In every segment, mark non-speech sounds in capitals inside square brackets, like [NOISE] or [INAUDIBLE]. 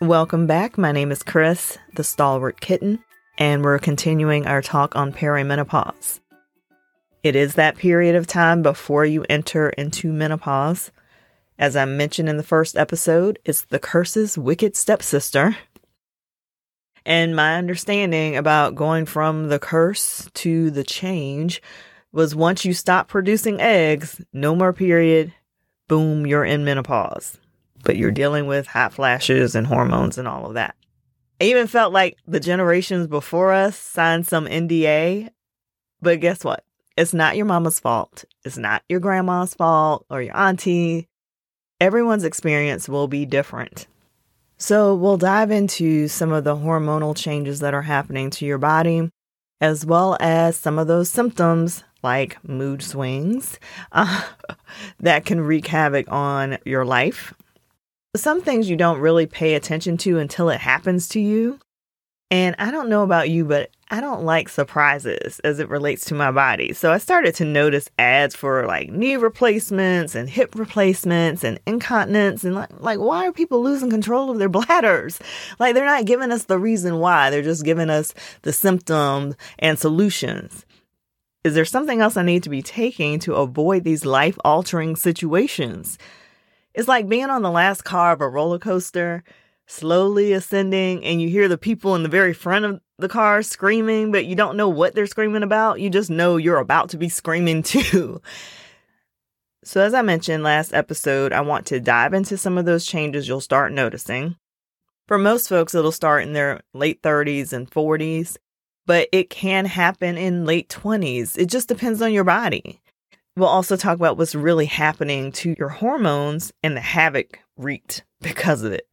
Welcome back. My name is Chris, the stalwart kitten, and we're continuing our talk on perimenopause. It is that period of time before you enter into menopause. As I mentioned in the first episode, it's the curse's wicked stepsister. And my understanding about going from the curse to the change was once you stop producing eggs, no more period, boom, you're in menopause. But you're dealing with hot flashes and hormones and all of that. I even felt like the generations before us signed some NDA. But guess what? It's not your mama's fault. It's not your grandma's fault or your auntie. Everyone's experience will be different. So, we'll dive into some of the hormonal changes that are happening to your body, as well as some of those symptoms like mood swings uh, [LAUGHS] that can wreak havoc on your life. Some things you don't really pay attention to until it happens to you. And I don't know about you, but I don't like surprises as it relates to my body. So I started to notice ads for like knee replacements and hip replacements and incontinence and like, like why are people losing control of their [LAUGHS] bladders? Like they're not giving us the reason why. They're just giving us the symptoms and solutions. Is there something else I need to be taking to avoid these life altering situations? It's like being on the last car of a roller coaster slowly ascending and you hear the people in the very front of the car screaming, but you don't know what they're screaming about. You just know you're about to be screaming [LAUGHS] too. so, as I mentioned last episode, I want to dive into some of those changes you'll start noticing. For most folks, it'll start in their late 30s and 40s, but it can happen in late 20s. It just depends on your body. We'll also talk about what's really happening to your hormones and the havoc wreaked because of it.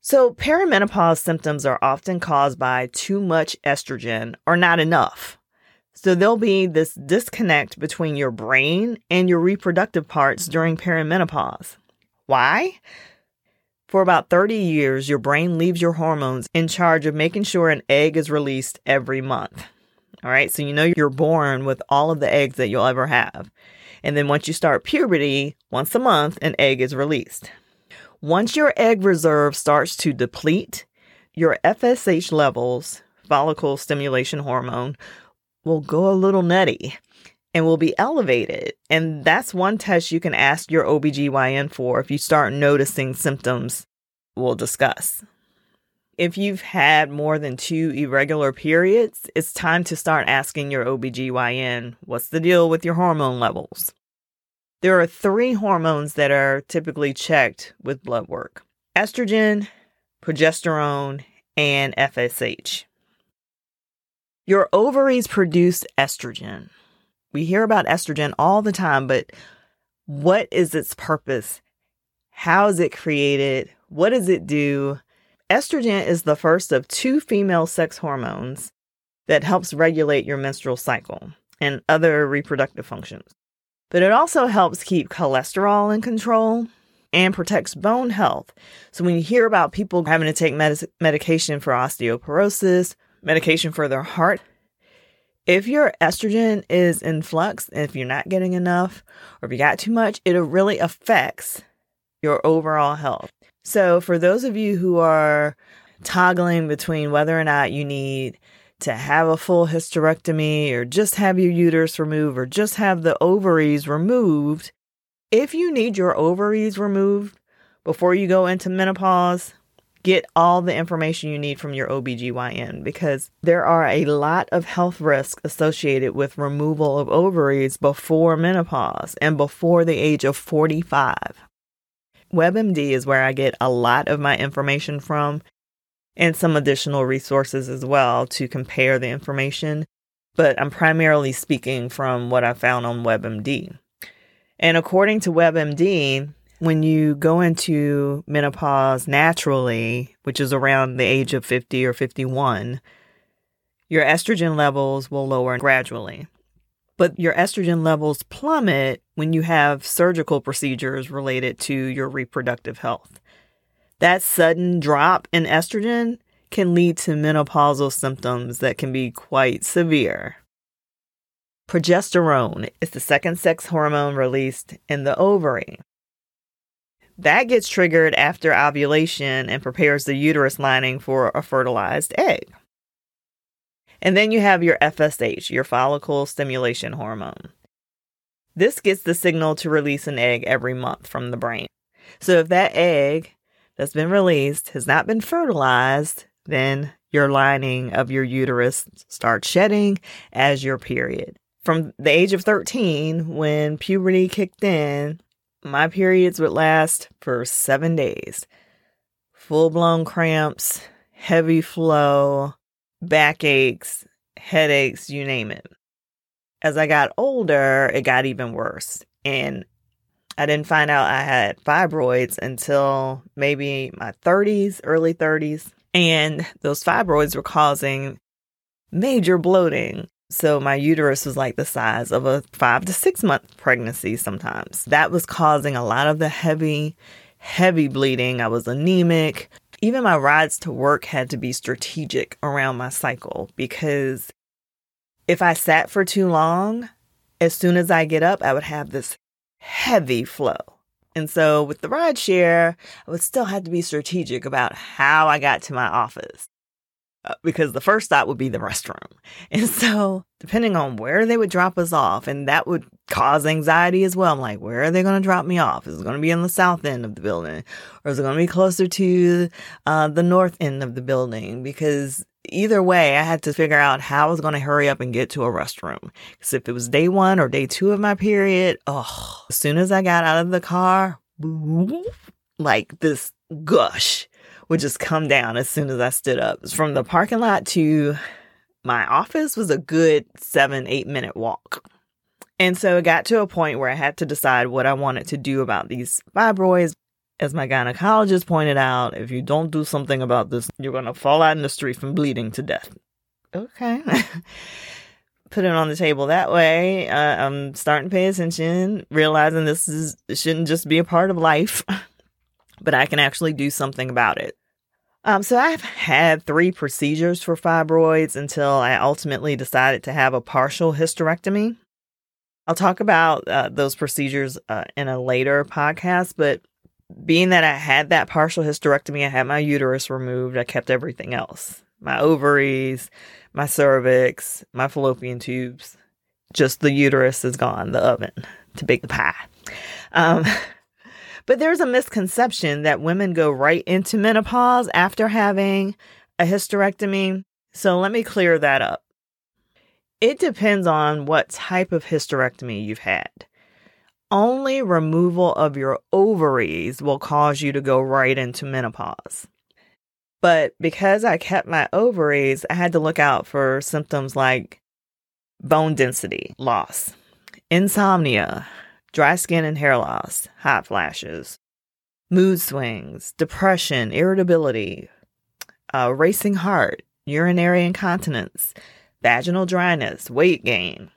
So, perimenopause symptoms are often caused by too much estrogen or not enough. So, there'll be this disconnect between your brain and your reproductive parts during perimenopause. Why? For about 30 years, your brain leaves your hormones in charge of making sure an egg is released every month. All right, so you know you're born with all of the eggs that you'll ever have. And then once you start puberty, once a month, an egg is released. Once your egg reserve starts to deplete, your FSH levels, follicle stimulation hormone, will go a little nutty and will be elevated. And that's one test you can ask your OBGYN for if you start noticing symptoms we'll discuss. If you've had more than two irregular periods, it's time to start asking your OBGYN what's the deal with your hormone levels? There are three hormones that are typically checked with blood work estrogen, progesterone, and FSH. Your ovaries produce estrogen. We hear about estrogen all the time, but what is its purpose? How is it created? What does it do? Estrogen is the first of two female sex hormones that helps regulate your menstrual cycle and other reproductive functions but it also helps keep cholesterol in control and protects bone health. So when you hear about people having to take med- medication for osteoporosis, medication for their heart, if your estrogen is in flux, if you're not getting enough, or if you got too much, it really affects your overall health. So for those of you who are toggling between whether or not you need to have a full hysterectomy or just have your uterus removed or just have the ovaries removed, if you need your ovaries removed before you go into menopause, get all the information you need from your OBGYN because there are a lot of health risks associated with removal of ovaries before menopause and before the age of 45. WebMD is where I get a lot of my information from and some additional resources as well to compare the information. But I'm primarily speaking from what I found on WebMD. And according to WebMD, when you go into menopause naturally, which is around the age of 50 or 51, your estrogen levels will lower gradually. But your estrogen levels plummet when you have surgical procedures related to your reproductive health. That sudden drop in estrogen can lead to menopausal symptoms that can be quite severe. Progesterone is the second sex hormone released in the ovary. That gets triggered after ovulation and prepares the uterus lining for a fertilized egg. And then you have your FSH, your follicle stimulation hormone. This gets the signal to release an egg every month from the brain. So if that egg that's been released has not been fertilized, then your lining of your uterus starts shedding as your period. From the age of 13, when puberty kicked in, my periods would last for seven days. Full blown cramps, heavy flow, backaches, headaches, you name it. As I got older, it got even worse. And I didn't find out I had fibroids until maybe my 30s, early 30s. And those fibroids were causing major bloating. So my uterus was like the size of a five to six month pregnancy sometimes. That was causing a lot of the heavy, heavy bleeding. I was anemic. Even my rides to work had to be strategic around my cycle because if I sat for too long, as soon as I get up, I would have this heavy flow. And so with the ride share, I would still have to be strategic about how I got to my office. Uh, because the first stop would be the restroom. [LAUGHS] And so, depending on where they would drop us off, and that would cause anxiety as well. I'm like, where are they going to drop me off? Is it going to be in the south end of the building, or is it going to be closer to uh, the north end of the building? Because either way, I had to figure out how I was going to hurry up and get to a restroom. Because if it was day one or day two of my period, oh, as soon as I got out of the car, like this gush would just come down as soon as I stood up. From the parking lot to my office was a good seven, eight minute walk. And so it got to a point where I had to decide what I wanted to do about these fibroids. As my gynecologist pointed out, if you don't do something about this, you're going to fall out in the street from bleeding to death. Okay. [LAUGHS] Put it on the table that way. Uh, I'm starting to pay attention, realizing this is shouldn't just be a part of life, [LAUGHS] but I can actually do something about it. Um, so I've had three procedures for fibroids until I ultimately decided to have a partial hysterectomy. I'll talk about uh, those procedures uh, in a later podcast, but being that I had that partial hysterectomy, I had my uterus removed, I kept everything else my ovaries, my cervix, my fallopian tubes. Just the uterus is gone, the oven to bake the pie. Um, [LAUGHS] but there's a misconception that women go right into menopause after having a hysterectomy. So let me clear that up. It depends on what type of hysterectomy you've had only removal of your ovaries will cause you to go right into menopause. But because I kept my ovaries, I had to look out for symptoms like bone density loss, insomnia, dry skin and hair loss, hot flashes, mood swings, depression, irritability, a racing heart, urinary incontinence, vaginal dryness, weight gain,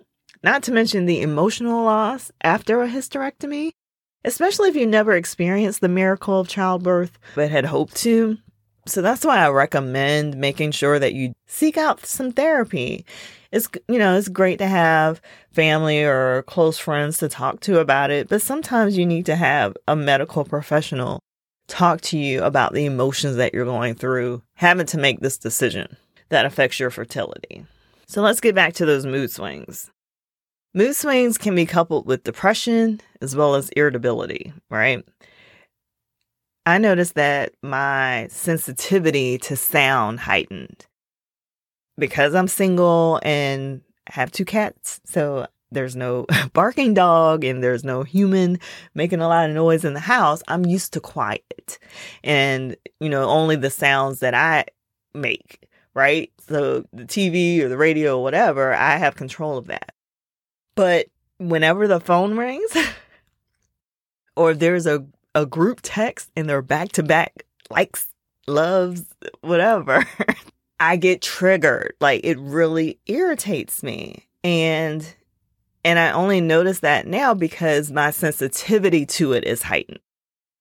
not to mention the emotional loss after a hysterectomy, especially if you never experienced the miracle of childbirth but had hoped to. So that's why I recommend making sure that you seek out some therapy. It's you know, it's great to have family or close friends to talk to about it, but sometimes you need to have a medical professional talk to you about the emotions that you're going through having to make this decision that affects your fertility. So let's get back to those mood swings. Mood swings can be coupled with depression as well as irritability, right? I noticed that my sensitivity to sound heightened because I'm single and have two cats. So there's no [LAUGHS] barking dog and there's no human making a lot of noise in the house. I'm used to quiet and, you know, only the sounds that I make, right? So the TV or the radio or whatever, I have control of that. But whenever the phone rings [LAUGHS] or if there's a, a group text and they're back to back likes, loves, whatever, [LAUGHS] I get triggered. Like it really irritates me. And and I only notice that now because my sensitivity to it is heightened.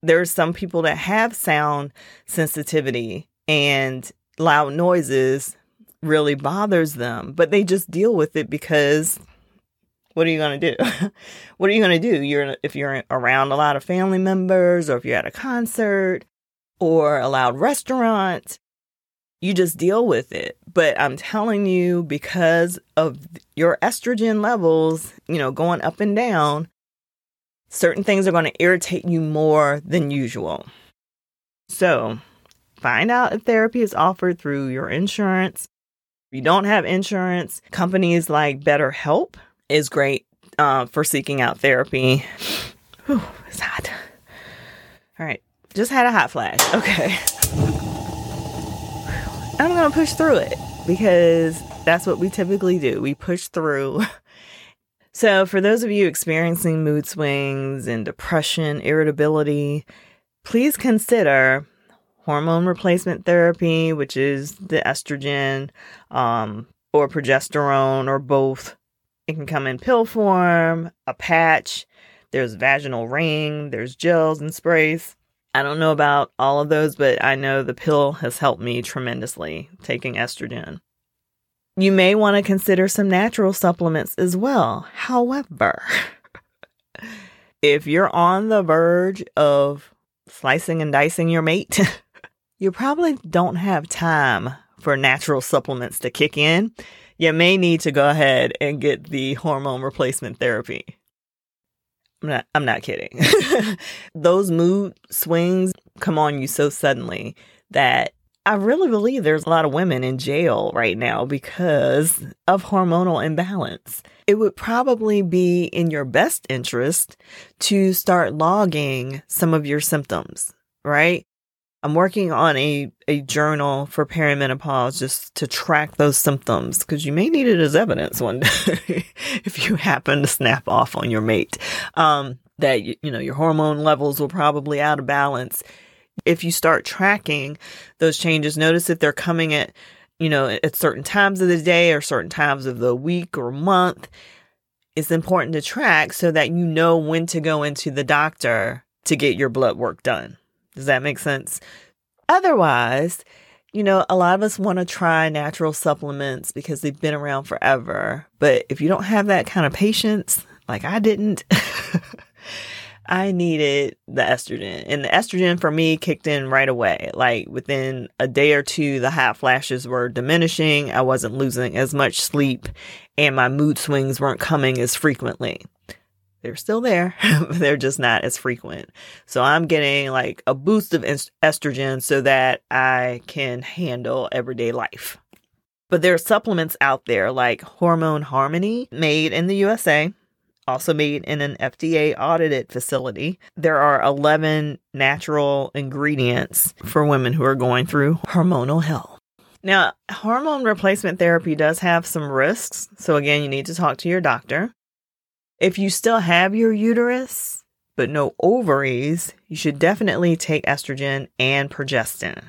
There are some people that have sound sensitivity and loud noises really bothers them, but they just deal with it because what are you going to do? [LAUGHS] what are you going to do? You're if you're around a lot of family members or if you're at a concert or a loud restaurant, you just deal with it. But I'm telling you because of your estrogen levels, you know, going up and down, certain things are going to irritate you more than usual. So, find out if therapy is offered through your insurance. If you don't have insurance, companies like BetterHelp is great uh, for seeking out therapy. Whew, it's hot. All right, just had a hot flash. Okay. I'm going to push through it because that's what we typically do. We push through. [LAUGHS] So, for those of you experiencing mood swings and depression, irritability, please consider hormone replacement therapy, which is the estrogen, um, or progesterone, or both. It can come in pill form, a patch, there's vaginal ring, there's gels and sprays. I don't know about all of those, but I know the pill has helped me tremendously taking estrogen. You may want to consider some natural supplements as well. However, [LAUGHS] if you're on the verge of slicing and dicing your mate, [LAUGHS] you probably don't have time for natural supplements to kick in you may need to go ahead and get the hormone replacement therapy. I'm not I'm not kidding. [LAUGHS] Those mood swings come on you so suddenly that I really believe there's a lot of women in jail right now because of hormonal imbalance. It would probably be in your best interest to start logging some of your symptoms, right? I'm working on a, a journal for perimenopause just to track those symptoms because you may need it as evidence one [LAUGHS] day if you happen to snap off on your mate. Um, that, you, you know, your hormone levels will probably out of balance. If you start tracking those changes, notice if they're coming at, you know, at certain times of the day or certain times of the week or month. It's important to track so that you know when to go into the doctor to get your blood work done. Does that make sense? Otherwise, you know, a lot of us want to try natural supplements because they've been around forever. But if you don't have that kind of patience, like I didn't, [LAUGHS] I needed the estrogen. And the estrogen for me kicked in right away. Like within a day or two, the hot flashes were diminishing. I wasn't losing as much sleep and my mood swings weren't coming as frequently they're still there, [LAUGHS] they're just not as frequent. So I'm getting like a boost of estrogen so that I can handle everyday life. But there are supplements out there like Hormone Harmony, made in the USA, also made in an FDA audited facility. There are 11 natural ingredients for women who are going through hormonal hell. Now, hormone replacement therapy does have some risks. So, again, you need to talk to your doctor. If you still have your uterus, but no ovaries, you should definitely take estrogen and progestin.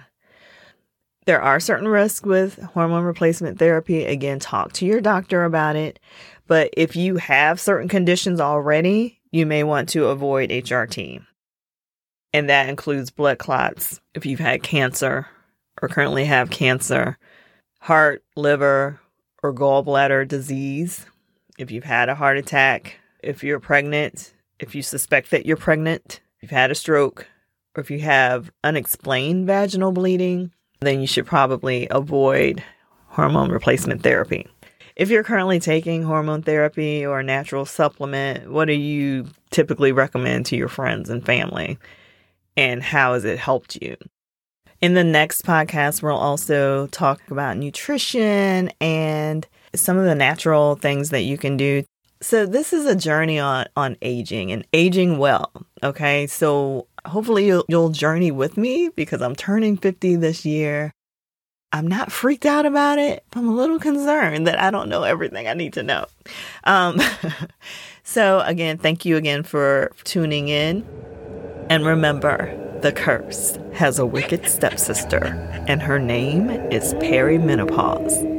There are certain risks with hormone replacement therapy. Again, talk to your doctor about it. But if you have certain conditions already, you may want to avoid HRT. And that includes blood clots if you've had cancer or currently have cancer, heart, liver, or gallbladder disease, if you've had a heart attack, if you're pregnant, if you suspect that you're pregnant, if you've had a stroke, or if you have unexplained vaginal bleeding, then you should probably avoid hormone replacement therapy. If you're currently taking hormone therapy or a natural supplement, what do you typically recommend to your friends and family? And how has it helped you? In the next podcast, we'll also talk about nutrition and some of the natural things that you can do. So this is a journey on on aging and aging well. Okay, so hopefully you'll, you'll journey with me because I'm turning 50 this year. I'm not freaked out about it. I'm a little concerned that I don't know everything I need to know. Um, [LAUGHS] so again, thank you again for tuning in. And remember, the curse has a wicked stepsister, and her name is perimenopause.